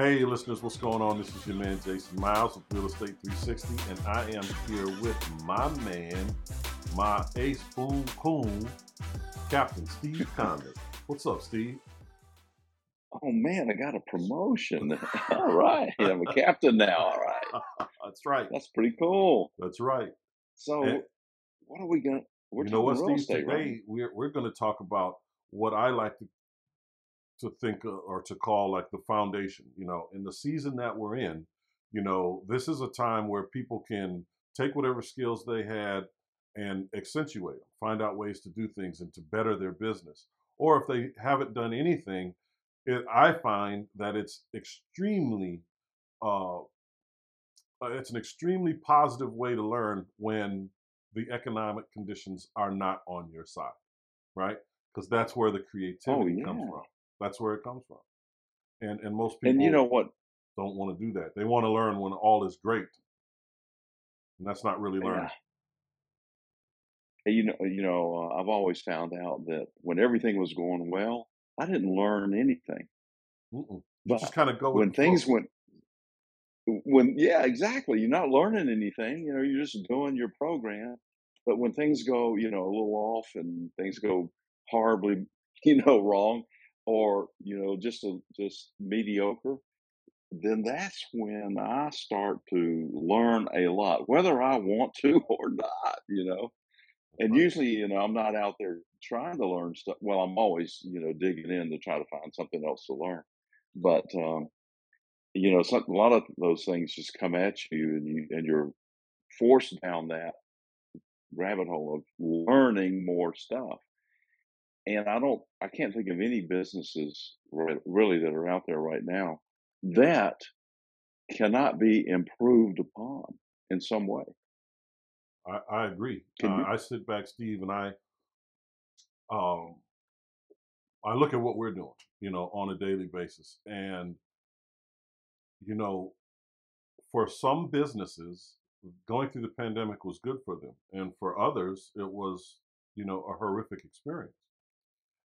Hey, listeners, what's going on? This is your man Jason Miles of Real Estate 360, and I am here with my man, my ace boom boom, Captain Steve Condon. What's up, Steve? Oh man, I got a promotion. All right, I'm a captain now. All right, That's right. that's pretty cool. That's right. So, And what are we gonna? We're you know what, Steve? Today right? we're we're going to talk about what I like to to think uh, or to call like the foundation. You know, in the season that we're in, you know, this is a time where people can take whatever skills they had and accentuate them, find out ways to do things and to better their business. Or if they haven't done anything, it, I find that it's extremely uh, uh, it's an extremely positive way to learn when the economic conditions are not on your side, right? Because that's where the creativity comes Oh, yeah. from. That's where it comes from. And and most people And you know what? don't want to do that. They want to learn when all is great, and that's not really learning. Yeah. You know, you know, uh, I've always found out that when everything was going well, I didn't learn anything. But just kind of go with when things went, when yeah, exactly, you're not learning anything. You know, you're just doing your program. But when things go, you know, a little off and things go horribly, you know, wrong, or you know, just a, just mediocre, then that's when I start to learn a lot, whether I want to or not. You know, and Right. usually, you know, I'm not out there trying to learn stuff. Well, I'm always, you know, digging in to try to find something else to learn. But um, you know, some, a lot of those things just come at you, and you and you're forced down that rabbit hole of learning more stuff. And I don't, I can't think of any businesses really that are out there right now that cannot be improved upon in some way. I, I agree. Uh. I sit back, Steve, and I um, I look at what we're doing, you know, on a daily basis, and you know, for some businesses, going through the pandemic was good for them, and for others, it was, you know, a horrific experience.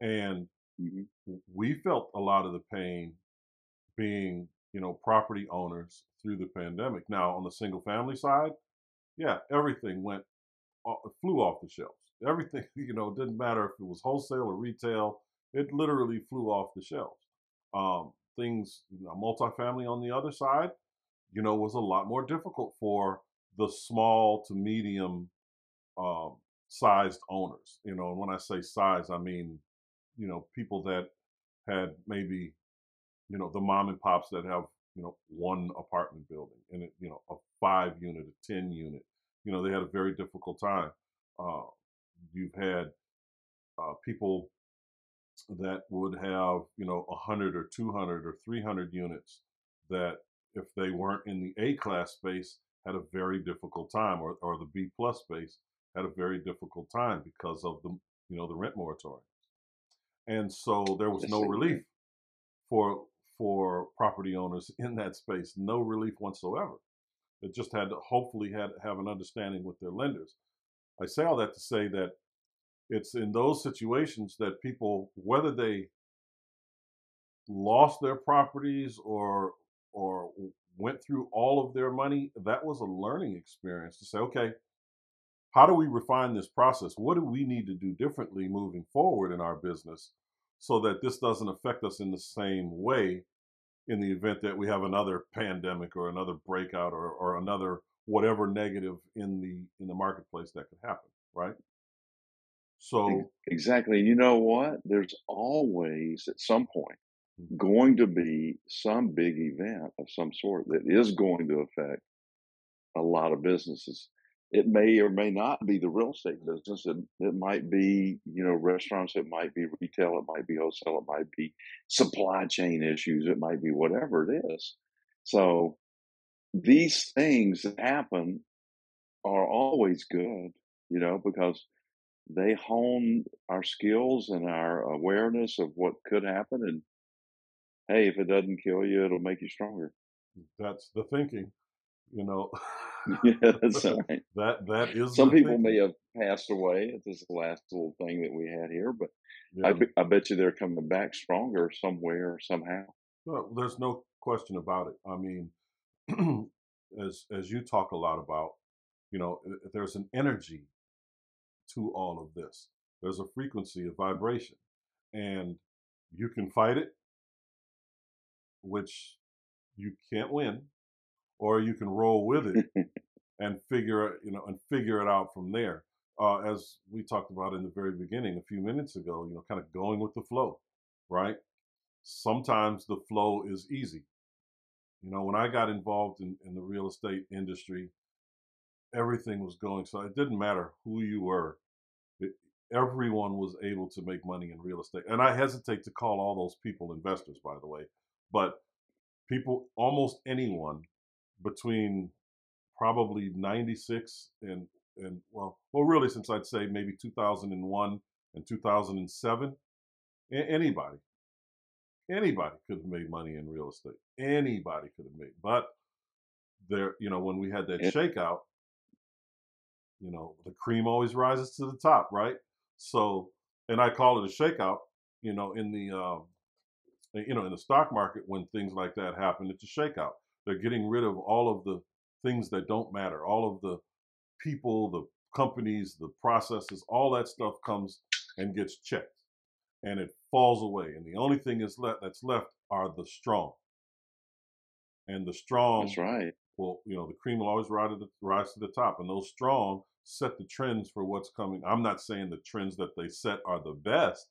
And Mhm. we felt a lot of the pain being, you know, property owners through the pandemic. Now, on the single family side, yeah, everything went flew off the shelves. Everything, you know, it didn't matter if it was wholesale or retail, it literally flew off the shelves. Um, things, you know, multifamily on the other side, you know, was a lot more difficult for the small to medium um, sized owners. You know, and when I say size, I mean, you know, people that had maybe, you know, the mom and pops that have, you know, one apartment building and it, you know, a five unit, a 10 unit, you know, they had a very difficult time. Uh, you've had uh, people that would have, you know, 100 or 200 or 300 units that if they weren't in the A class space had a very difficult time or, or the B plus space had a very difficult time because of the, you know, the rent moratorium. And so there was no relief for for property owners in that space, no relief whatsoever. It just had to hopefully had have an understanding with their lenders. I say all that to say that it's in those situations that people, whether they lost their properties or or went through all of their money, that was a learning experience to say, okay, how do we refine this process? What do we need to do differently moving forward in our business so that this doesn't affect us in the same way in the event that we have another pandemic or another breakout or, or another whatever negative in the in the marketplace that could happen, right? So Exactly. And you know what? There's always at some point Mhm. going to be some big event of some sort that is going to affect a lot of businesses. It may or may not be the real estate business. It, it might be, you know, restaurants. It might be retail. It might be wholesale. It might be supply chain issues. It might be whatever it is. So these things that happen are always good, you know, because they hone our skills and our awareness of what could happen. And hey, if it doesn't kill you, it'll make you stronger. that's the thinking, you know. yeah, that's all right. that that is Some people may have passed away at this last little thing that we had here, but I, Yeah. be- I bet you they're coming back stronger somewhere, somehow. Well, there's no question about it. I mean, as as you talk a lot about, you know, eh, eh, there's an energy to all of this. There's a frequency, a vibration, and you can fight it, which you can't win, or you can roll with it and figure it, you know, and figure it out from there. Uh, as we talked about in the very beginning a few minutes ago, you know, kind of going with the flow, right? Sometimes the flow is easy. You know, when I got involved in, in the real estate industry, everything was going. So it didn't matter who you were. It, everyone was able to make money in real estate. And I hesitate to call all those people investors, by the way, but people, almost anyone between probably 96 and, and well, well, really since I'd say maybe 2001 and 2007, anybody, anybody could have made money in real estate. Anybody could have made, but there, you know, when we had that shakeout, you know, the cream always rises to the top, right? So, and I call it a shakeout, you know, in the, um, you know, in the stock market when things like that happen, it's a shakeout. They're getting rid of all of the things that don't matter, all of the people, the companies, the processes, all that stuff comes and gets checked and it falls away. And the only thing is left that's left are the strong. And the strong That's right. Well, you know, the cream will always rise to the, rise to the top. And those strong set the trends for what's coming. I'm not saying the trends that they set are the best,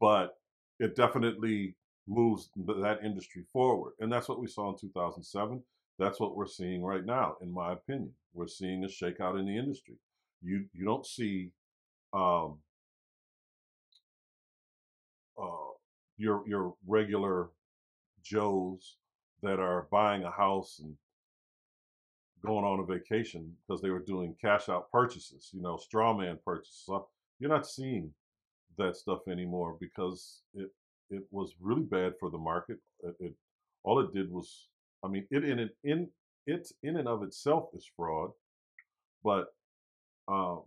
but it definitely moves that industry forward. And that's what we saw in 2007. That's what we're seeing right now, in my opinion. We're seeing a shakeout in the industry. You you don't see um, uh, your your regular Joes that are buying a house and going on a vacation because they were doing cash out purchases, you know, straw man purchases. You're not seeing that stuff anymore because it it was really bad for the market. It, it all it did was, I mean, it in in it in and of itself is fraud, but um,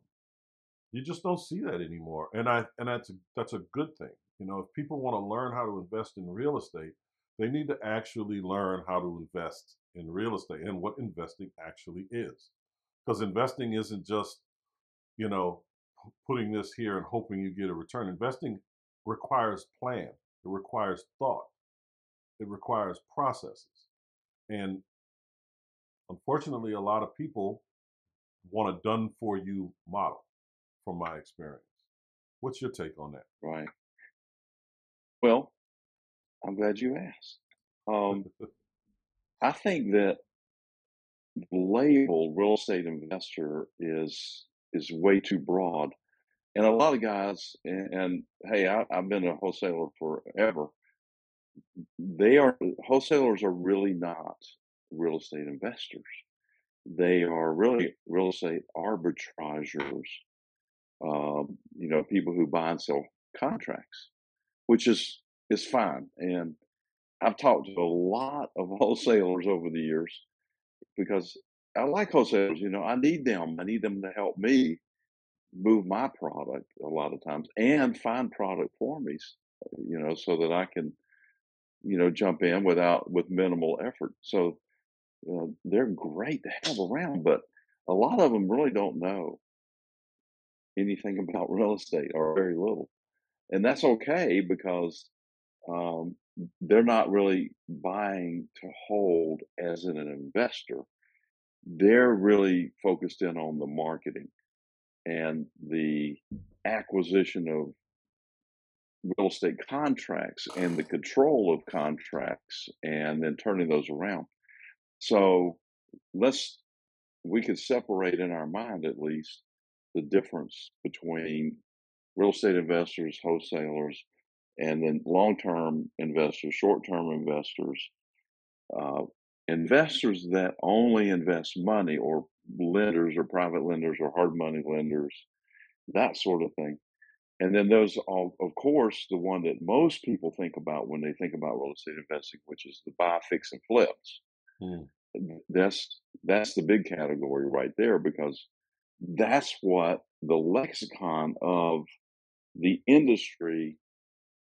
you just don't see that anymore. And I and that's a, that's a good thing. You know, if people want to learn how to invest in real estate, they need to actually learn how to invest in real estate and what investing actually is. Because investing isn't just, you know, putting this here and hoping you get a return. Investing requires plan, it requires thought, it requires processes. And unfortunately, a lot of people want a done for you model, from my experience. What's your take on that? Right. Well, I'm glad you asked. Um, I think that the label real estate investor is is way too broad, and a lot of guys. And, and hey, I, I've been a wholesaler forever. They are wholesalers are really not real estate investors. They are really real estate arbitrageurs. Um, you know, people who buy and sell contracts, which is is fine. And I've talked to a lot of wholesalers over the years because I like wholesalers. You know, I need them. I need them to help me move my product a lot of times and find product for me. You know, so that I can, you know, jump in without with minimal effort. So you know, they're great to have around, but a lot of them really don't know anything about real estate or very little, and that's okay because um, they're not really buying to hold as an investor. They're really focused in on the marketing and the acquisition of real estate contracts and the control of contracts and then turning those around. So let's, we could separate in our mind at least the difference between real estate investors, wholesalers, and then long-term investors, short-term investors, uh, investors that only invest money or lenders or private lenders or hard money lenders, that sort of thing. And then those, all, of course, the one that most people think about when they think about real estate investing, which is the buy, fix, and flips. Mm. That's that's the big category right there because that's what the lexicon of the industry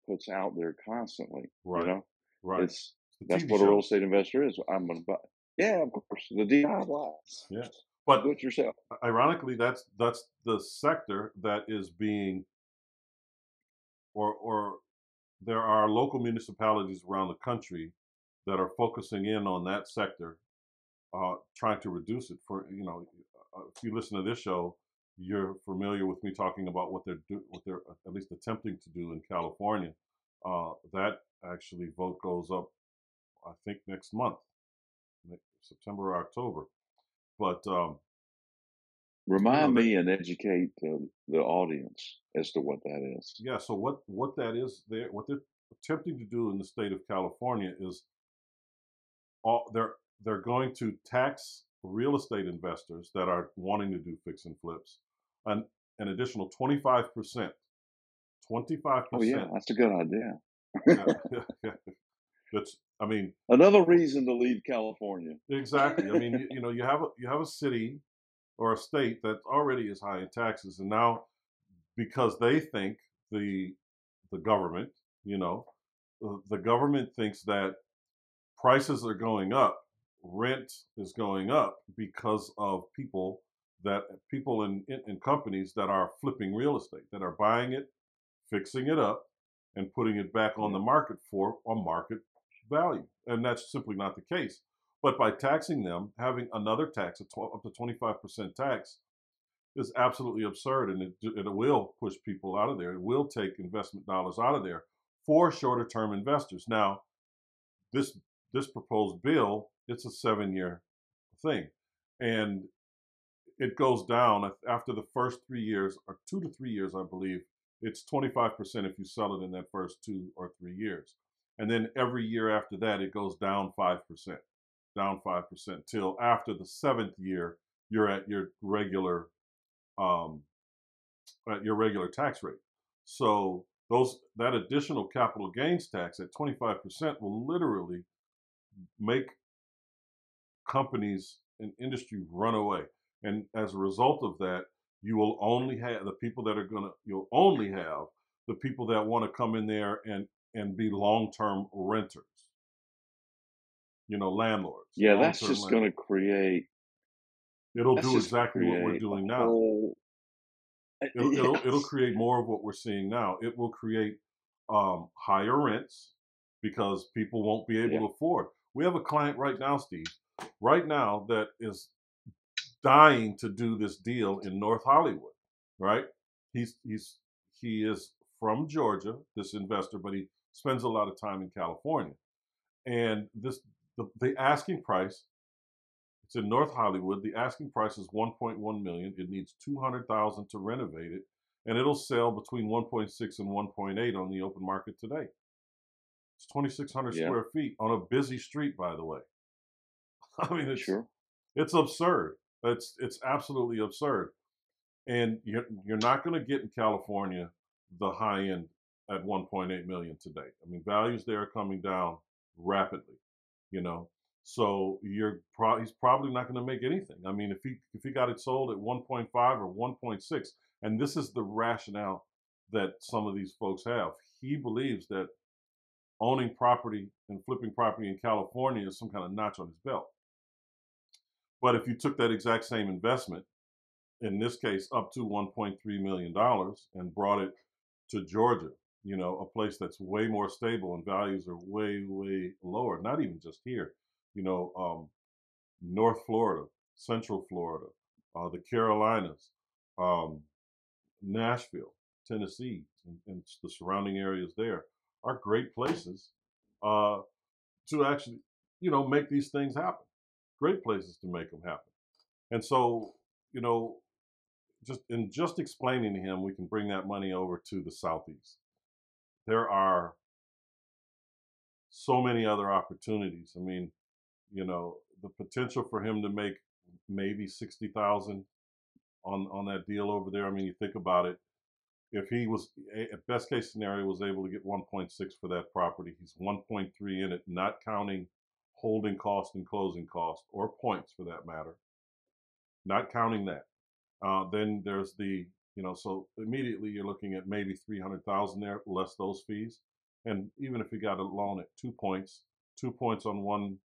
puts out there constantly. Right. You know, right. It's That's TV what a real estate investor is. I'm gonna buy. Yeah, of course, the DIY. Yeah. But Do it yourself. ironically, that's that's the sector that is being, or or there are local municipalities around the country that are focusing in on that sector, uh, trying to reduce it. For you know, uh, if you listen to this show, you're familiar with me talking about what they're do, what they're at least attempting to do in California. Uh, that actually vote goes up, I think next month, September or October. But um, Remind they- me and educate the, the audience as to what that is. Yeah. So what what that is there what they're attempting to do in the state of California is all they're they're going to tax real estate investors that are wanting to do fix and flips an an additional 25%. 25%. Oh yeah, that's a good idea. Yeah. That's I mean Another reason to leave California. Exactly. I mean, you, you know, you have a you have a city or a state that already is high in taxes, and now because they think the the government, you know, the- the government thinks that prices are going up, rent is going up because of people that people in, in, in companies that are flipping real estate, that are buying it, fixing it up, and putting it back on the market for a market value. And that's simply not the case. But by taxing them, having another tax, up to 25% tax, is absolutely absurd. And it, it will push people out of there. It will take investment dollars out of there for shorter term investors. Now, this this proposed bill, it's a seven year thing. And it goes down after the first three years, or two to three years, I believe. It's 25% if you sell it in that first two or three years. And then every year after that, it goes down 5%, down 5% till after the seventh year, you're at your regular, um, at your regular tax rate. So those that additional capital gains tax at 25% will literally make companies and industry run away. And as a result of that, you will only have the people that are gonna you'll only have the people that want to come in there and and be long-term renters. You know, landlords. Yeah, that's just going to create. It'll do exactly what we're doing now. whole- It'll, it'll, it'll create more of what we're seeing now. It will create um, higher rents because people won't be able Yeah. to afford. We have a client right now, Steve, right now that is dying to do this deal in North Hollywood. Right? He's he's he is from Georgia, this investor, but he spends a lot of time in California. And this the, the asking price it's in North Hollywood. The asking price is 1.1 million. It needs 200,000 to renovate it, and it'll sell between 1.6 and 1.8 on the open market today. It's 2,600 Yeah. square feet on a busy street, by the way. I mean, it's Sure. it's absurd. It's it's absolutely absurd, and you're you're not going to get in California the high end at 1.8 million today. I mean, values there are coming down rapidly. You know, so you're pro- he's probably not going to make anything. I mean, if he if he got it sold at 1.5 or 1.6, and this is the rationale that some of these folks have. He believes that owning property and flipping property in California is some kind of notch on his belt. But if you took that exact same investment, in this case up to 1.3 million dollars, and brought it to Georgia, you know, a place that's way more stable and values are way way lower. Not even just here, you know, um, North Florida, Central Florida, uh, the Carolinas, um, Nashville, Tennessee, and, and the surrounding areas there are great places uh, to actually, you know, make these things happen. Great places to make them happen. And so, you know, just in just explaining to him, we can bring that money over to the southeast. There are so many other opportunities. I mean, you know, the potential for him to make maybe sixty thousand on on that deal over there. I mean, you think about it. If he was, a- at best case scenario, was able to get 1.6 for that property, he's 1.3 in it, not counting holding cost and closing cost, or points for that matter. Not counting that. Uh, then there's the, you know, so immediately you're looking at maybe 300,000 there, less those fees. And even if you got a loan at two points, two points on one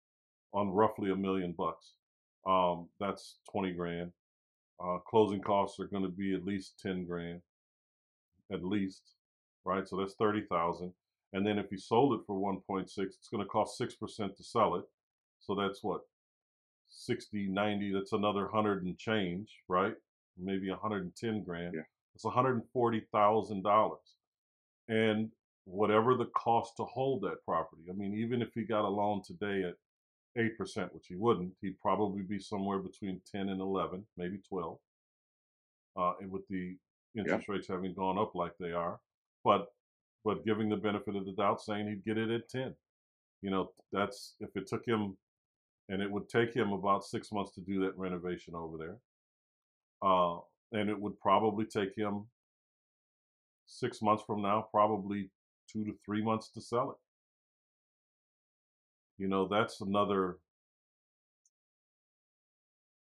on roughly a million bucks. Um, that's twenty grand. Uh, closing costs are going to be at least ten grand, at least, right? So that's thirty thousand. And then if you sold it for one point six, it's going to cost six percent to sell it. So that's what 60, 90, that's another hundred and change, right? Maybe 110 grand. Yeah. It's $140,000. And whatever the cost to hold that property, I mean, even if he got a loan today at 8%, which he wouldn't, he'd probably be somewhere between 10 and 11, maybe 12. Uh, and with the interest rates having gone up like they are, but but giving the benefit of the doubt, saying he'd get it at 10. You know, that's if it took him and it would take him about six months to do that renovation over there. Uh, and it would probably take him six months from now, probably two to three months to sell it. You know, that's another.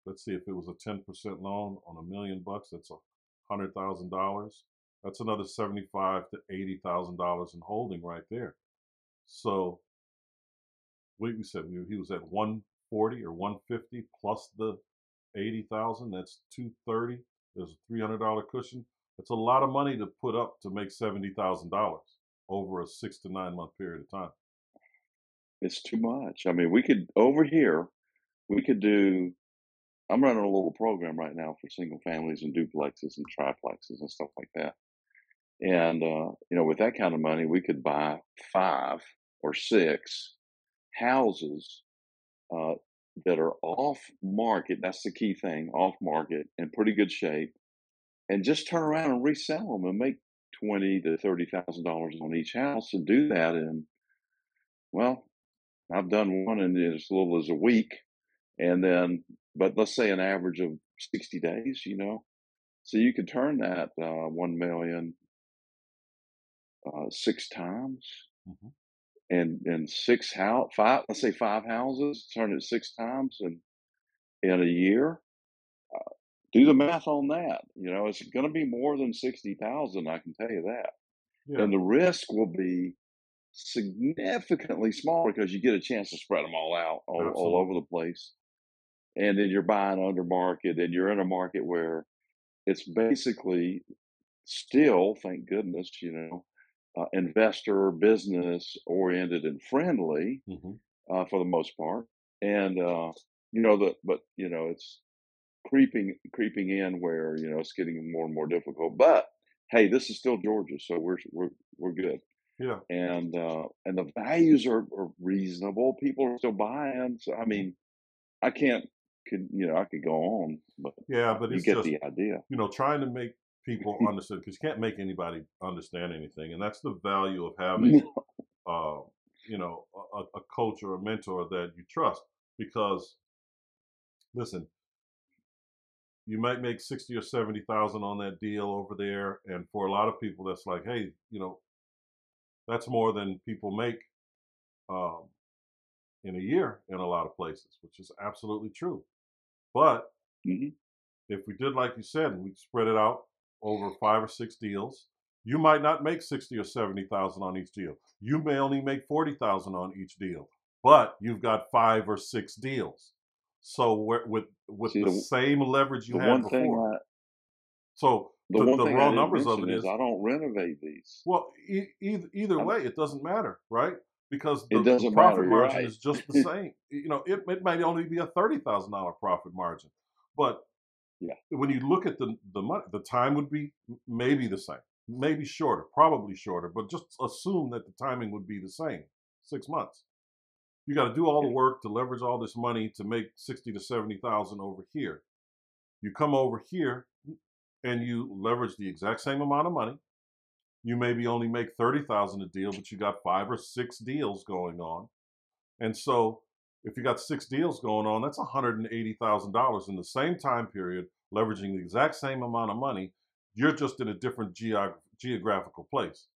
Let's see if it was a ten percent loan on a million bucks. That's a hundred thousand dollars. That's another seventy-five to eighty thousand dollars in holding right there. So we, said he was at 140 or 150 plus the 80,000. That's 230. There's a $300 cushion. That's a lot of money to put up to make $70,000 over a six to nine month period of time. It's too much. I mean, we could over here, we could do. I'm running a little program right now for single families and duplexes and triplexes and stuff like that. And uh, you know, with that kind of money, we could buy five or six houses uh, that are off market. That's the key thing, off market in pretty good shape, and just turn around and resell them and make twenty to thirty thousand dollars on each house and do that in well, I've done one in as little as a week, and then but let's say an average of sixty days. You know, so you could turn that uh, one million uh, six times. Mm-hmm. And and six house five let's say five houses turn it six times in in a year uh, do the math on that you know it's going to be more than 60,000 I can tell you that. Yeah. and the risk will be significantly smaller because you get a chance to spread them all out all, all over the place. And then you're buying under market and you're in a market where it's basically still thank goodness you know uh, investor business oriented and friendly hmm uh, for the most part. And uh, you know the but you know it's creeping creeping in where you know it's getting more and more difficult. But hey this is still georgia so we're we're we're good. Yeah. and uh and the values are, are reasonable. People are still buying. So i mean i can't could you know i could go on but Yeah. But you it's get just, the idea. you know, trying to make people understand because you can't make anybody understand anything. And that's the value of having uh, you know, a, a coach or a mentor that you trust. Because, listen, you might make sixty or seventy thousand on that deal over there, and for a lot of people, that's like, hey, you know, that's more than people make um, in a year in a lot of places, which is absolutely true. But Mhm. if we did like you said, and we spread it out over five or six deals, you might not make sixty or seventy thousand on each deal. You may only make forty thousand on each deal, but you've got five or six deals. So with with See, the, the- same leverage you had before. i so the, the, the raw numbers of it is is i don't renovate these well, e- either either way, it doesn't matter, right? Because the profit matter, margin right. is just the same. You know, it, it might only be a thirty thousand dollar profit margin, but Yeah. when you look at the the money, the time would be maybe the same, maybe shorter, probably shorter, but just assume that the timing would be the same, six months. You got to do all the work to leverage all this money to make sixty to seventy thousand over here. You come over here and you leverage the exact same amount of money. You maybe only make thirty thousand a deal, but you got five or six deals going on, and so if you got six deals going on, that's one hundred and eighty thousand dollars in the same time period, leveraging the exact same amount of money. You're just in a different geog- geographical place.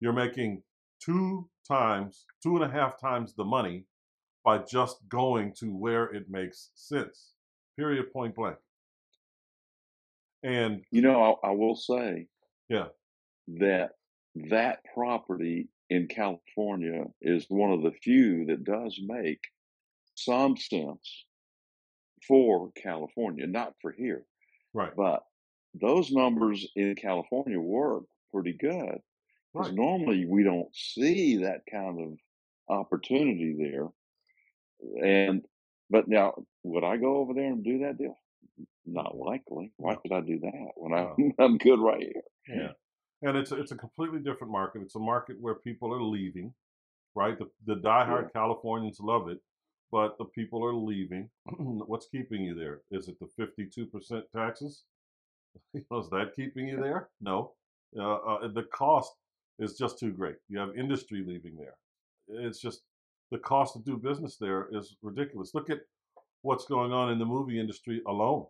You're making two times, two and a half times the money by just going to where it makes sense. Period. Point blank. And You know, I, I will say, Yeah. that that property in California is one of the few that does make some sense for California, not for here. Right. But those numbers in California work pretty good because Right. normally we don't see that kind of opportunity there. And but now, would I go over there and do that deal? Not likely. Why No. would I do that when I'm I'm good right here? Yeah. And it's a, it's a completely different market. It's a market where people are leaving, right? The the diehard Californians love it, but the people are leaving. What's keeping you there? Is it the fifty two percent taxes? Is that keeping you there? No. Uh, uh, the cost is just too great. You have industry leaving there. It's just the cost to do business there is ridiculous. Look at what's going on in the movie industry alone.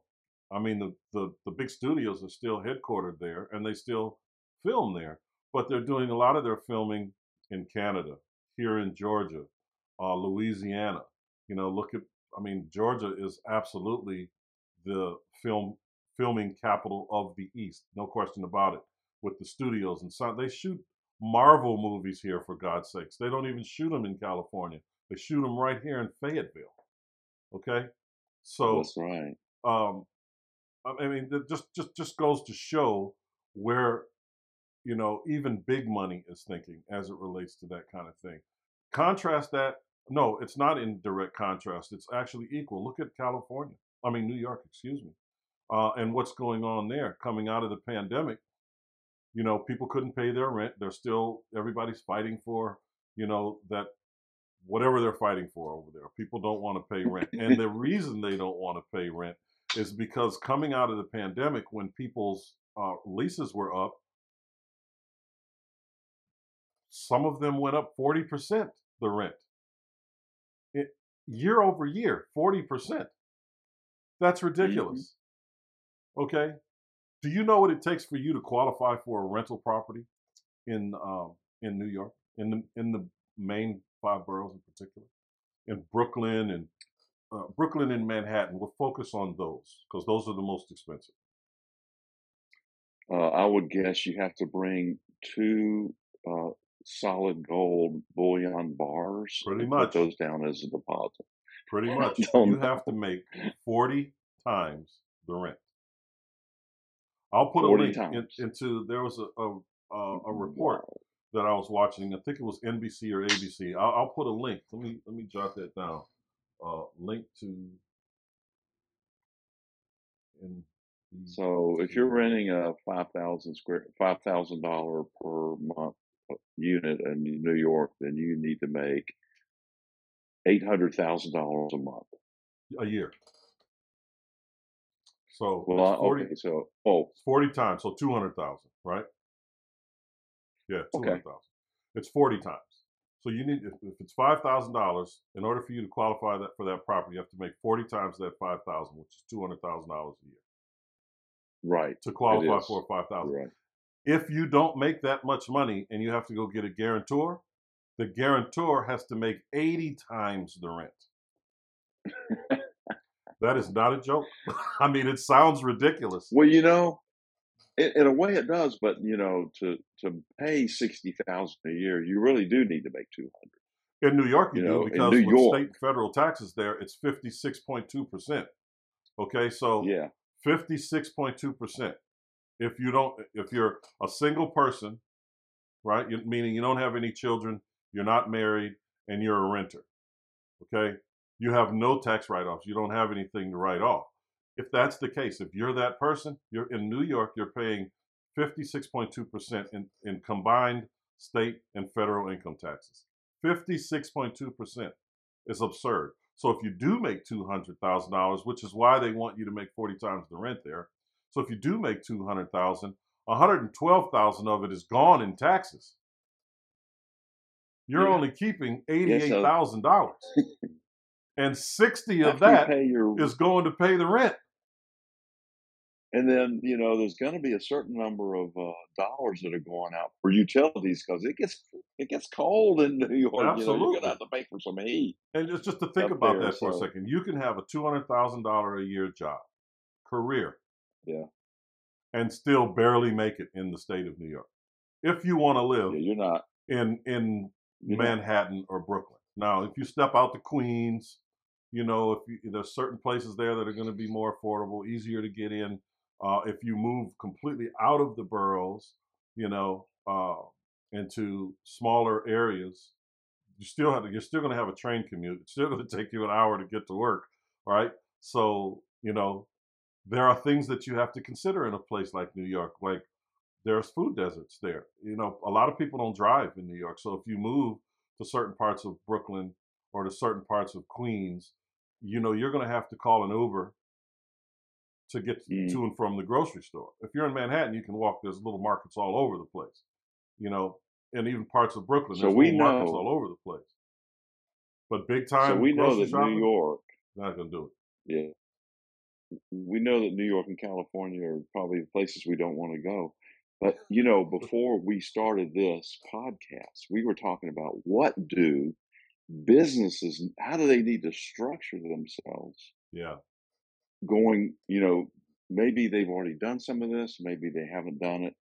I mean, the, the, the big studios are still headquartered there and they still film there, but they're doing a lot of their filming in Canada, here in Georgia, uh, Louisiana. You know, look at, I mean, Georgia is absolutely the film filming capital of the East, no question about it. With the studios and so they shoot Marvel movies here for God's sakes. They don't even shoot them in California. They shoot them right here in Fayetteville. Okay, so That's right. um, I mean, it just just just goes to show where you know even big money is thinking as it relates to that kind of thing. Contrast that. No, it's not in direct contrast. It's actually equal. Look at California. I mean, New York. Excuse me. Uh, and what's going on there coming out of the pandemic? You know, people couldn't pay their rent. They're still everybody's fighting for you know that whatever they're fighting for over there. People don't want to pay rent, and the reason they don't want to pay rent is because coming out of the pandemic, when people's uh, leases were up, some of them went up forty percent the rent, year over year, forty percent. That's ridiculous. Okay, do you know what it takes for you to qualify for a rental property in um, in New York, in the in the main five boroughs in particular, in Brooklyn and uh, Brooklyn and Manhattan? We'll focus on those because those are the most expensive. Uh, I would guess you have to bring two uh, solid gold bullion bars Pretty much. put those down as a deposit. Pretty much, you have to make forty times the rent. I'll put a link in, into. There was a a, a, report that I was watching. I think it was NBC or ABC. I'll, I'll put a link. Let me let me jot that down. Uh, link to. In So if you're renting a five thousand square five thousand dollar per month unit in New York, then you need to make eight hundred thousand dollars a month. a year. So Well, 40, okay, so oh, 40 times, so 200,000, right? Yeah, Okay. It's 40 times. So you need, if, if it's $5,000, in order for you to qualify that for that property, you have to make 40 times that 5,000, which is $200,000 a year right, to qualify for 5,000. right. If you don't make that much money and you have to go get a guarantor, the guarantor has to make 80 times the rent. that is not a joke. I mean, it sounds ridiculous. Well, you know, in, in a way it does, but you know, to to pay 60,000 a year, you really do need to make 200. In New York, you, you do know, because with York. state and federal taxes there, it's 56.2%. Okay, so yeah. 56.2%. If you don't, if you're a single person, right, you, meaning you don't have any children, you're not married, and you're a renter. Okay, you have no tax write offs. You don't have anything to write off. If that's the case, if you're that person, you're in New York, you're paying fifty six point two percent in in combined state and federal income taxes. 56.2% is absurd. So if you do make $200,000, which is why they want you to make 40 times the rent there. So if you do make 200,000, 112,000 of it is gone in taxes. You're Yeah. only keeping Yes, so- $88,000. and 60 of After you that pay your is going to pay the rent. And then, you know, there's going to be a certain number of uh, dollars that are going out for utilities because it gets it gets cold in New York. You know, you're going to have to pay for some heat. And just, just to think about there, that for so- a second, you can have a $200,000 a year job, career, Yeah, and still barely make it in the state of New York. If you want to live yeah, you're not. in in Yeah. Manhattan or Brooklyn. Now, if you step out to Queens, you know, if you, there's certain places there that are going to be more affordable, easier to get in. Uh, if you move completely out of the boroughs, you know, uh, into smaller areas, you still have to, you're still going to have a train commute. It's still going to take you an hour to get to work, right? So, you know, there are things that you have to consider in a place like New York. Like there's food deserts there. You know, a lot of people don't drive in New York. So if you move to certain parts of Brooklyn or to certain parts of Queens, you know, you're going to have to call an Uber to get Mm. to and from the grocery store. If you're in Manhattan, you can walk. There's little markets all over the place, you know, and even parts of Brooklyn. So There's we little markets all over the place. But big So time we know that shopping, New York, not gonna do it. yeah, we know that New York and California are probably the places we don't want to go. But you know, before we started this podcast, we were talking about what do businesses, how do they need to structure themselves Yeah, going, you know, maybe they've already done some of this, maybe they haven't done it,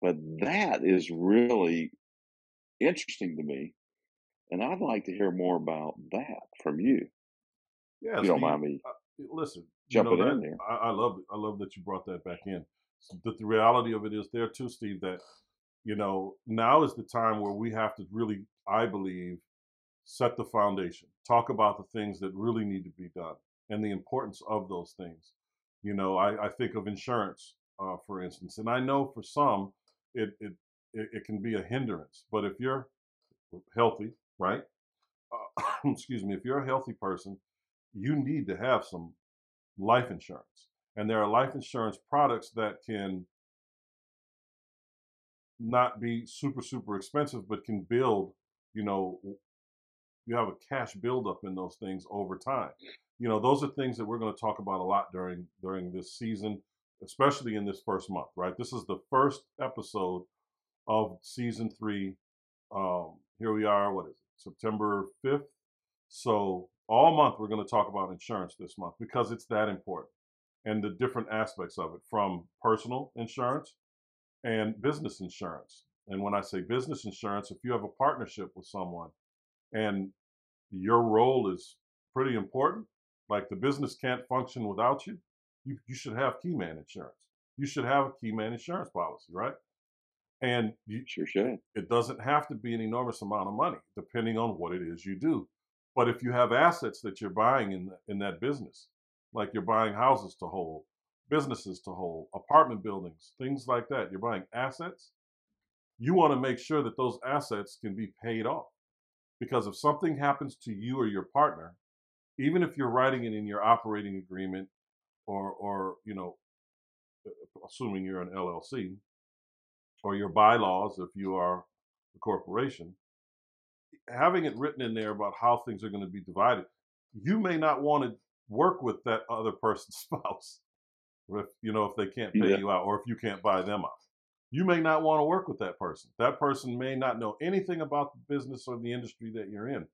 but that is really interesting to me. And I'd like to hear more about that from you. yeah. you don't mind me uh, listen, jumping you know, in there. I, I love it. I love that you brought that back in. The, the reality of it is there too, Steve. That you know now is the time where we have to really, I believe, set the foundation. Talk about the things that really need to be done and the importance of those things. You know, I, I think of insurance, uh, for instance, and I know for some it, it it it can be a hindrance. But if you're healthy, right? Uh, excuse me. If you're a healthy person, you need to have some life insurance. And there are life insurance products that can not be super, super expensive, but can build, you know, you have a cash buildup in those things over time. You know, those are things that we're going to talk about a lot during during this season, especially in this first month, right? This is the first episode of season three. Um, here we are, what is it, September 5th? So all month we're going to talk about insurance this month because it's that important and the different aspects of it from personal insurance and business insurance. And when I say business insurance, if you have a partnership with someone and your role is pretty important, like the business can't function without you, you, you should have key man insurance. You should have a key man insurance policy, right? And you, Sure should. it doesn't have to be an enormous amount of money, depending on what it is you do. But if you have assets that you're buying in in that business, like you're buying houses to hold, businesses to hold, apartment buildings, things like that, you're buying assets. You want to make sure that those assets can be paid off, because if something happens to you or your partner, even if you're writing it in your operating agreement, or or you know, assuming you're an LLC, or your bylaws if you are a corporation, having it written in there about how things are going to be divided, you may not want to work with that other person's spouse. If you know if they can't pay Yeah. you out or if you can't buy them out. You may not want to work with that person. That person may not know anything about the business or the industry that you're in.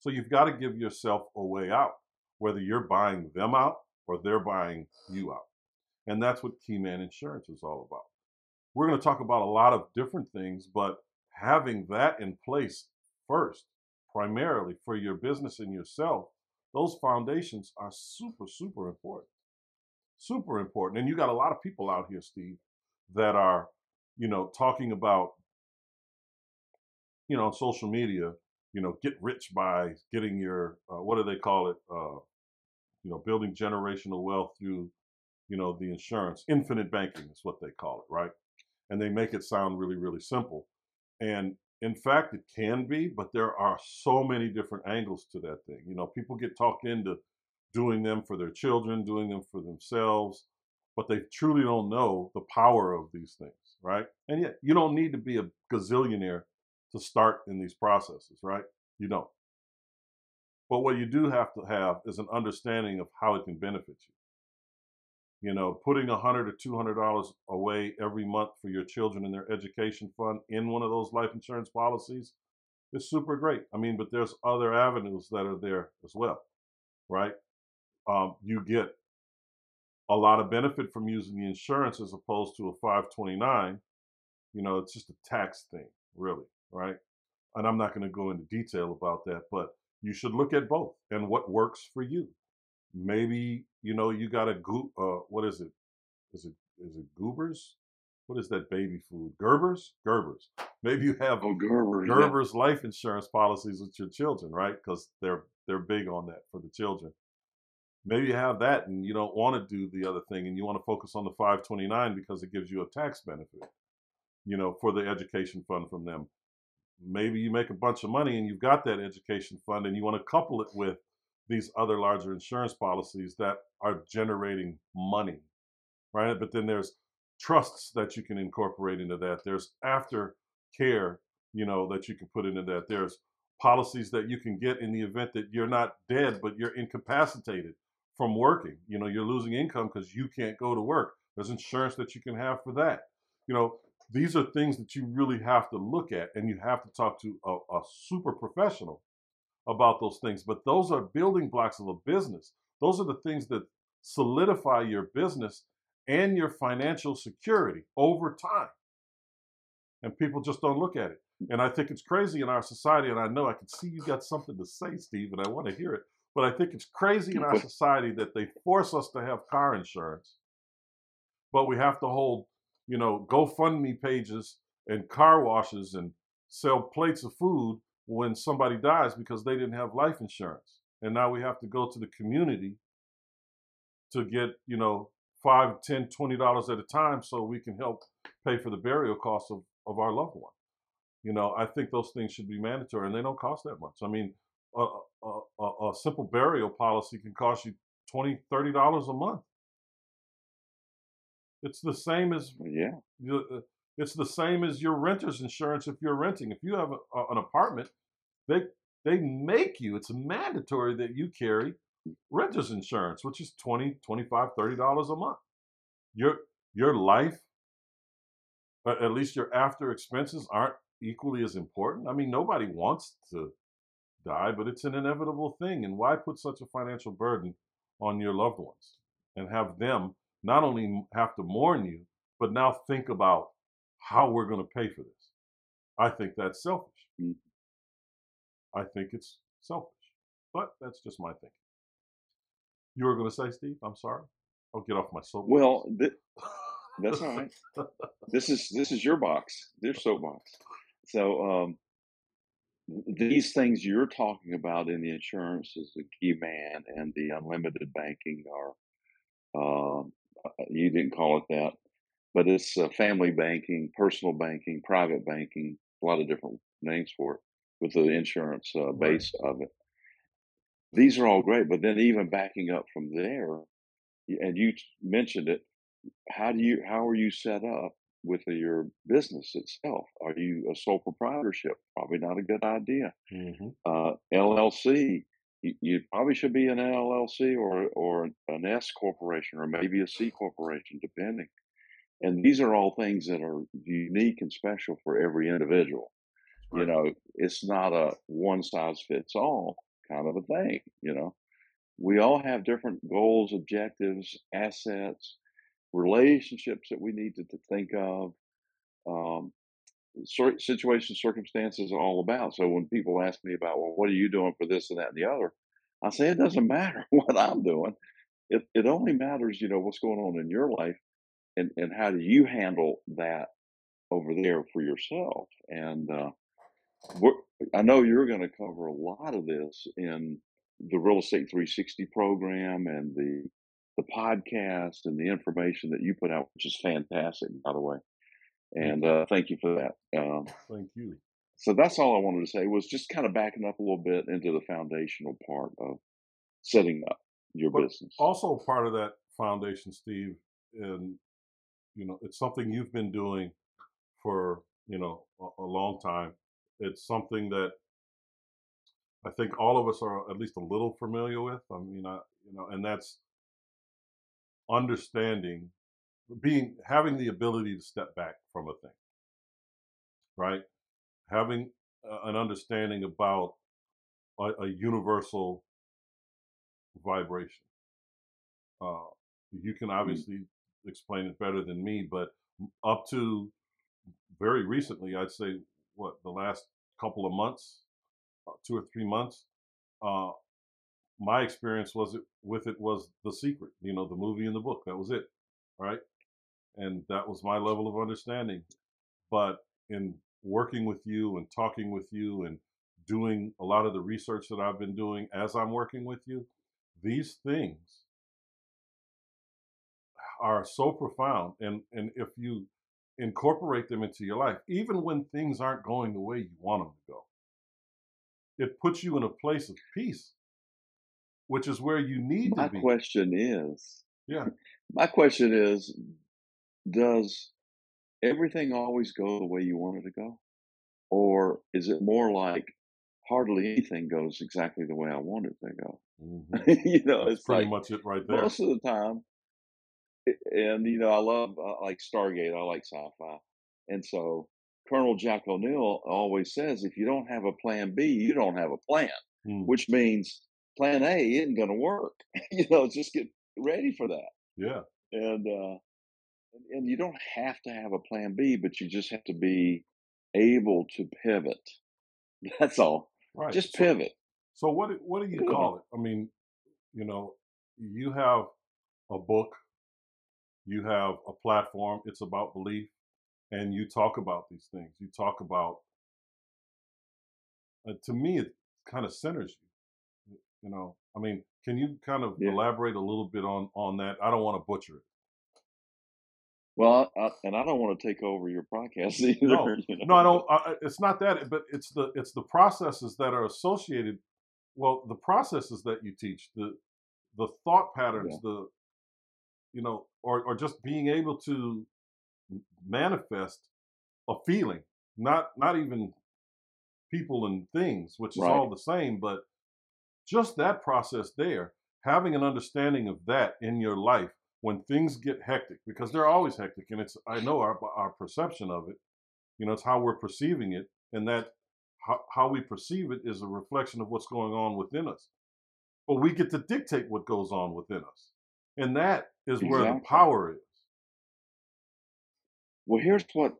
So you've got to give yourself a way out, whether you're buying them out or they're buying you out. And that's what Keyman Insurance is all about. We're going to talk about a lot of different things, but having that in place first, primarily for your business and yourself, those foundations are super, super important. Super important. And you got a lot of people out here, Steve, that are, you know, talking about, you know, on social media, you know, get rich by getting your, uh, what do they call it? Uh, you know, building generational wealth through, you know, the insurance. Infinite banking is what they call it, right? And they make it sound really, really simple. And in fact, it can be, but there are so many different angles to that thing. You know, people get talked into doing them for their children, doing them for themselves, but they truly don't know the power of these things, right? And yet, you don't need to be a gazillionaire to start in these processes, right? You don't. But what you do have to have is an understanding of how it can benefit you. You know, putting a hundred or two hundred dollars away every month for your children in their education fund in one of those life insurance policies is super great. I mean, but there's other avenues that are there as well, right? Um, you get a lot of benefit from using the insurance as opposed to a 529. You know, it's just a tax thing, really, right? and I'm not going to go into detail about that, but you should look at both and what works for you. Maybe you know you got a go- uh, what is it? Is it is it goobers? What is that baby food? Gerbers? Gerbers. Maybe you have Oh, Gerber. yeah. Gerber's life insurance policies with your children, right? Because they're they're big on that for the children. Maybe you have that and you don't want to do the other thing and you want to focus on the 529 because it gives you a tax benefit, you know, for the education fund from them. Maybe you make a bunch of money and you've got that education fund and you want to couple it with these other larger insurance policies that are generating money, right? But then there's trusts that you can incorporate into that. There's after care, you know, that you can put into that. There's policies that you can get in the event that you're not dead, but you're incapacitated from working. You know, you're losing income because you can't go to work. There's insurance that you can have for that. You know, these are things that you really have to look at and you have to talk to a, a super professional about those things. But those are building blocks of a business. Those are the things that solidify your business and your financial security over time. And people just don't look at it. And I think it's crazy in our society, and I know I can see you've got something to say, Steve, and I want to hear it. But I think it's crazy in our society that they force us to have car insurance, but we have to hold, you know, GoFundMe pages and car washes and sell plates of food when somebody dies because they didn't have life insurance. And now we have to go to the community to get, you know, five, ten, twenty dollars at a time so we can help pay for the burial costs of, of our loved one. You know, I think those things should be mandatory and they don't cost that much. I mean, a, a, a, a simple burial policy can cost you 20 30 dollars a month it's the same as Yeah. uh, it's the same as your renter's insurance if you're renting. If you have a, an apartment they they make you it's mandatory that you carry renter's insurance which is 20 25 30 dollars a month. Your your life at least your after expenses aren't equally as important. I mean nobody wants to die but it's an inevitable thing and why put such a financial burden on your loved ones and have them not only have to mourn you but now think about how we're going to pay for this i think that's selfish Mm. i think it's selfish but that's just my thinking you were going to say steve i'm sorry i'll get off my soapbox Well, th- that's all right. This is this is your box, your soapbox. So um, these things you're talking about in the insurance is the key man and the unlimited banking are um, uh, you didn't call it that, but it's uh, family banking, personal banking, private banking, a lot of different names for it with the insurance uh, Right. base of it. These are all great, but then even backing up from there, and you mentioned it, how do you how are you set up with your business itself? Are you a sole proprietorship? Probably not a good idea. hmm Uh, LLC, you, you probably should be an LLC or or an S corporation or maybe a C corporation, depending. And these are all things that are unique and special for every individual. You know, it's not a one size fits all kind of a thing. You know, we all have different goals, objectives, assets, relationships that we need to, to think of. Um, situations, circumstances are all about. So when people ask me about, well, what are you doing for this and that and the other? I say it doesn't matter what I'm doing. It it only matters, you know, what's going on in your life and and how do you handle that over there for yourself. And uh, I know you're going to cover a lot of this in the Real Estate 360 program and the the podcast and the information that you put out, which is fantastic, by the way. And uh, thank you for that. Um, Thank you. so that's all I wanted to say was just kind of backing up a little bit into the foundational part of setting up your But business. also part of that foundation, Steve, and you know, it's something you've been doing for you know a, a long time. It's something that I think all of us are at least a little familiar with. I mean, I, you know, and that's understanding, being having the ability to step back from a thing, right? Having an understanding about a, a universal vibration. Uh, you can obviously explain it better than me, but up to very recently, I'd say what the last couple of months, uh, two or three months. Uh, my experience was it with it was The Secret, you know, the movie and the book. That was it, right? And that was my level of understanding. But in working with you and talking with you and doing a lot of the research that I've been doing as I'm working with you, these things are so profound. And and if you incorporate them into your life, even when things aren't going the way you want them to go, it puts you in a place of peace, which is where you need My to be. My question is, Yeah. my question is, does everything always go the way you want it to go? Or is it more like hardly anything goes exactly the way I want it to go? hmm you know, That's it's pretty like much it right there. most of the time, and you know, I love uh, like Stargate, I like sci-fi, and so Colonel Jack O'Neill always says, if you don't have a plan B, you don't have a plan, Mm, which means plan A isn't going to work. you know, just get ready for that, yeah. and uh, and you don't have to have a plan B, but you just have to be able to pivot. That's all. Right. Just So, pivot. so what what do you call it? I mean, you know, you have a book, you have a platform. It's about belief, and you talk about these things. You talk about. Uh, to me, it kind of centers you. You know, I mean, can you kind of Yeah. elaborate a little bit on on that? I don't want to butcher it. Well, I, and I don't want to take over your podcast either. No, you know, no, I don't. I, it's not that, but it's the it's the processes that are associated. Well, the processes that you teach, the the thought yeah, patterns, the you know, or or just being able to manifest a feeling, not not even people and things, which is right. all the same, but just that process there, having an understanding of that in your life when things get hectic, because they're always hectic, and it's I know our our perception of it, you know, it's how we're perceiving it, and that how, how we perceive it is a reflection of what's going on within us. But we get to dictate what goes on within us, and that is where the power is. Well, here's what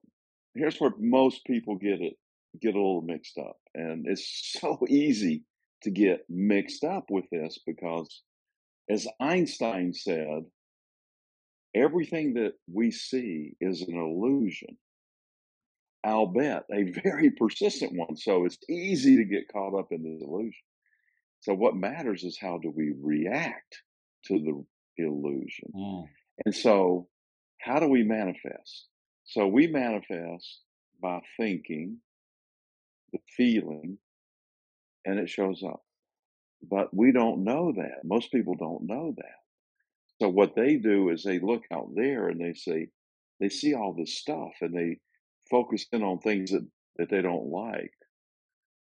here's where most people get it get a little mixed up, and it's so easy to get mixed up with this because, as Einstein said, everything that we see is an illusion, albeit a very persistent one. So it's easy to get caught up in the illusion. So what matters is how do we react to the illusion. Mm, And so, how do we manifest? So, we manifest by thinking, the feeling, and it shows up. But we don't know that. Most people don't know that. So, what they do is they look out there and they say, they see all this stuff and they focus in on things that, that they don't like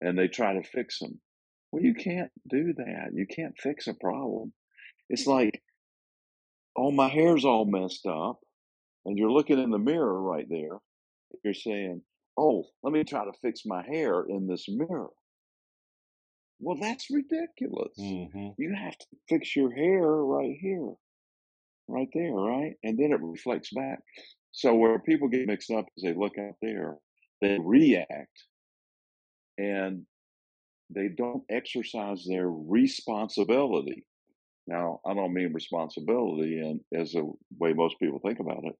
and they try to fix them. Well, you can't do that. You can't fix a problem. It's like, oh, my hair's all messed up. And you're looking in the mirror right there. You're saying, oh, let me try to fix my hair in this mirror. Well, that's ridiculous. hmm You have to fix your hair right here, right there, right? And then it reflects back. So where people get mixed up is they look out there, they react, and they don't exercise their responsibility. Now, I don't mean responsibility and as a way most people think about it.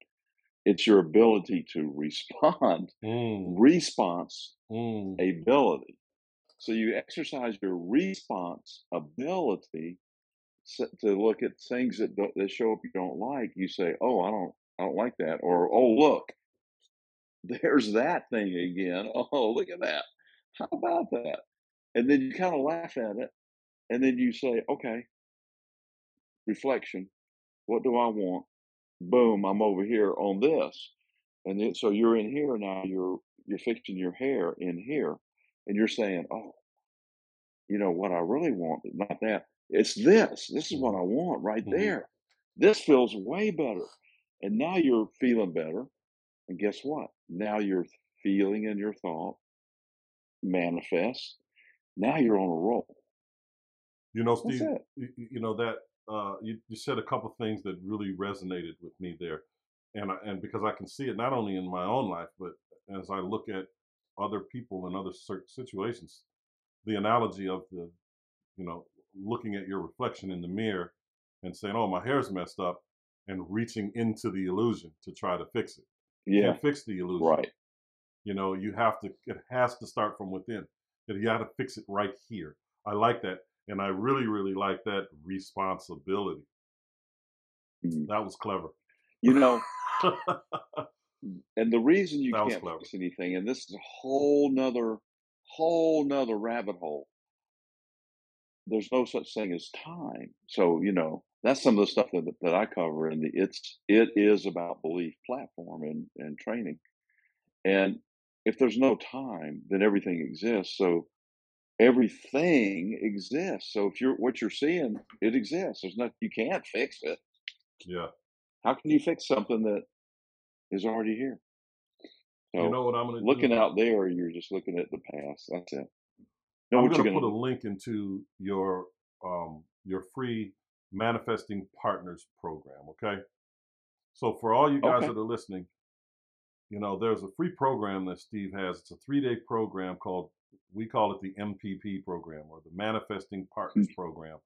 It's your ability to respond, Mm, response mm, ability. So you exercise your response ability to look at things that don't, that show up you don't like. You say, "Oh, I don't, I don't like that," or "Oh, look, there's that thing again. Oh, look at that. How about that?" And then you kind of laugh at it, and then you say, "Okay, reflection. What do I want? Boom, I'm over here on this." And then so you're in here now. You're you're fixing your hair in here, and you're saying, "Oh." you know what I really want is not that. It's this. This is what I want right hmm there. This feels way better. And now you're feeling better. And guess what? Now your feeling and your thought manifest. Now you're on a roll. You know, Steve, you know that uh, you, you said a couple things that really resonated with me there, and I, and because I can see it not only in my own life, but as I look at other people in other situations. The analogy of the, you know, looking at your reflection in the mirror and saying, "Oh, my hair's messed up," and reaching into the illusion to try to fix it. You Yeah. can't fix the illusion. Right. You know, you have to. It has to start from within. That you got to fix it right here. I like that, and I really, really like that responsibility. Mhm. That was clever. You know, and the reason you That can't fix anything, and this is a whole nother, whole nother rabbit hole. There's no such thing as time. So you know, that's some of the stuff that that I cover in the it's it is about belief platform and and training. And if there's no time, then everything exists. So everything exists. So if you're what you're seeing, it exists. There's not you can't fix it. yeah. How can you fix something that is already here? So You know what I'm gonna looking do? out there, you're just looking at the past. That's it. Know I'm gonna gonna put a link into your um your free manifesting partners program. Okay. So for all you guys Okay. that are listening, you know, there's a free program that Steve has. It's a three day program called we call it the MPP program or the Manifesting Partners mm-hmm. program,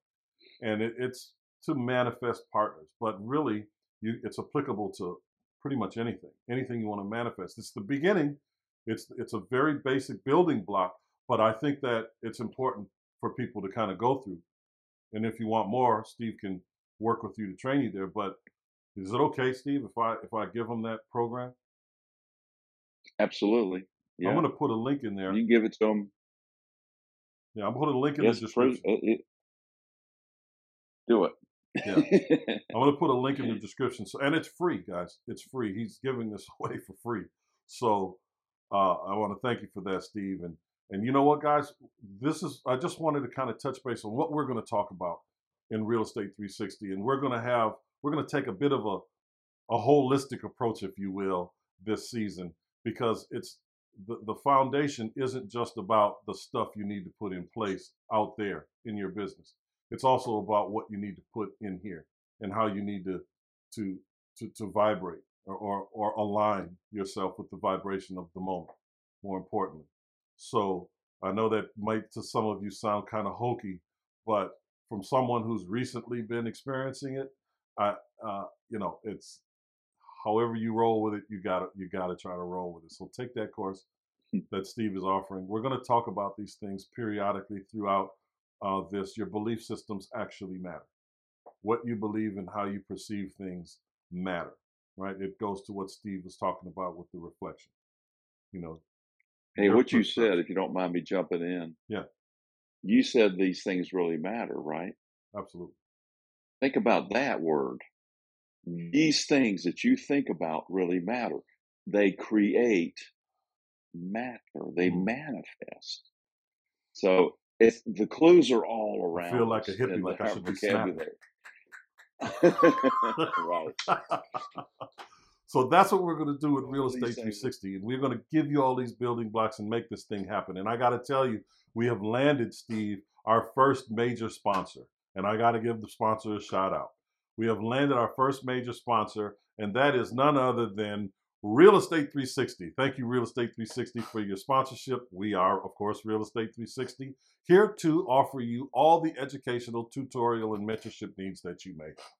and it, it's to manifest partners. But really, you, it's applicable to pretty much anything, anything you want to manifest. It's the beginning. It's it's a very basic building block, but I think that it's important for people to kind of go through. And if you want more, Steve can work with you to train you there. But is it okay, Steve, if I if I give them that program? Absolutely. Yeah. I'm going to put a link in there. you can give it to them. Yeah, I'm going to put a link in Yes, the description. It, it, do it. I'm going to put a link in the description. So, and it's free, guys. It's free. He's giving this away for free. So, uh, I want to thank you for that, Steve. And and you know what, guys, this is. I just wanted to kind of touch base on what we're going to talk about in Real Estate 360, and we're going to have we're going to take a bit of a a holistic approach, if you will, this season because it's the, the foundation isn't just about the stuff you need to put in place out there in your business. It's also about what you need to put in here and how you need to to to, to vibrate or, or or align yourself with the vibration of the moment. More importantly, so I know that might to some of you sound kind of hokey, but from someone who's recently been experiencing it, I uh, you know it's however you roll with it, you gotta you gotta try to roll with it. So take that course that Steve is offering. We're going to talk about these things periodically throughout uh, this. Your belief systems actually matter. What you believe and how you perceive things matter, right? It goes to what Steve was talking about with the reflection. You know, Hey, what you said, if you don't mind me jumping in. Yeah. You said these things really matter, right? Absolutely. Think about that word. These things that you think about really matter. They create matter. They Mhm. manifest. So if the clues are all around. I feel like a hippie, like I should be vocabulary. right. so that's what we're going to do with Real Estate 360. And we're going to give you all these building blocks and make this thing happen. And I got to tell you, we have landed, Steve, our first major sponsor. And I got to give the sponsor a shout out. We have landed our first major sponsor, and that is none other than Real Estate 360. Thank you, Real Estate 360, for your sponsorship. We are, of course, Real Estate 360, here to offer you all the educational, tutorial, and mentorship needs that you may have.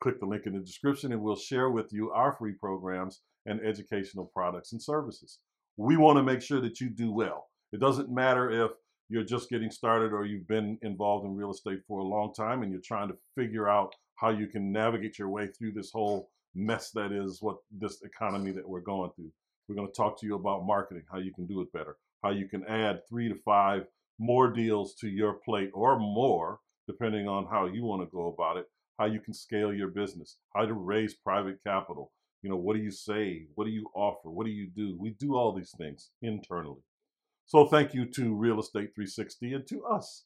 Click the link in the description, and we'll share with you our free programs and educational products and services. We want to make sure that you do well. It doesn't matter if you're just getting started or you've been involved in real estate for a long time and you're trying to figure out how you can navigate your way through this whole mess that is what this economy that we're going through. We're going to talk to you about marketing, how you can do it better, how you can add three to five more deals to your plate or more, depending on how you want to go about it, how you can scale your business, how to raise private capital. You know, what do you say? What do you offer? What do you do? We do all these things internally. So thank you to Real Estate 360 and to us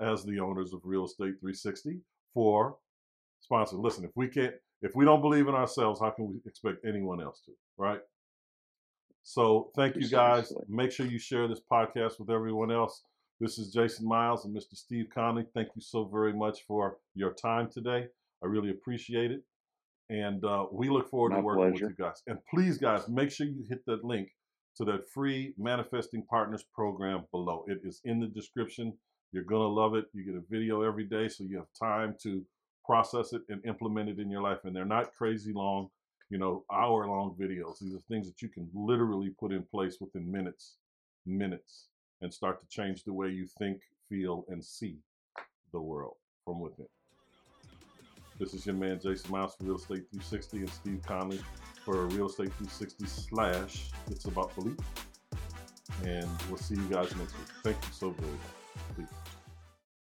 as the owners of Real Estate 360 for sponsoring. Listen, if we can't, if we don't believe in ourselves, how can we expect anyone else to, right? So thank you guys. Make sure you share this podcast with everyone else. This is Jason Miles and Mr. Steve Conley. Thank you so very much for your time today. I really appreciate it. And uh, we look forward My to working pleasure. with you guys. And please, guys, make sure you hit that link to that free Manifesting Partners program below. It is in the description. You're going to love it. You get a video every day, so you have time to process it and implement it in your life. And they're not crazy long, you know, hour long videos. These are things that you can literally put in place within minutes, minutes, and start to change the way you think, feel, and see the world from within. This is your man Jason Miles for Real Estate 360 and Steve Conley for Real Estate 360 slash It's About Belief. And we'll see you guys next week. Thank you so very much. Peace.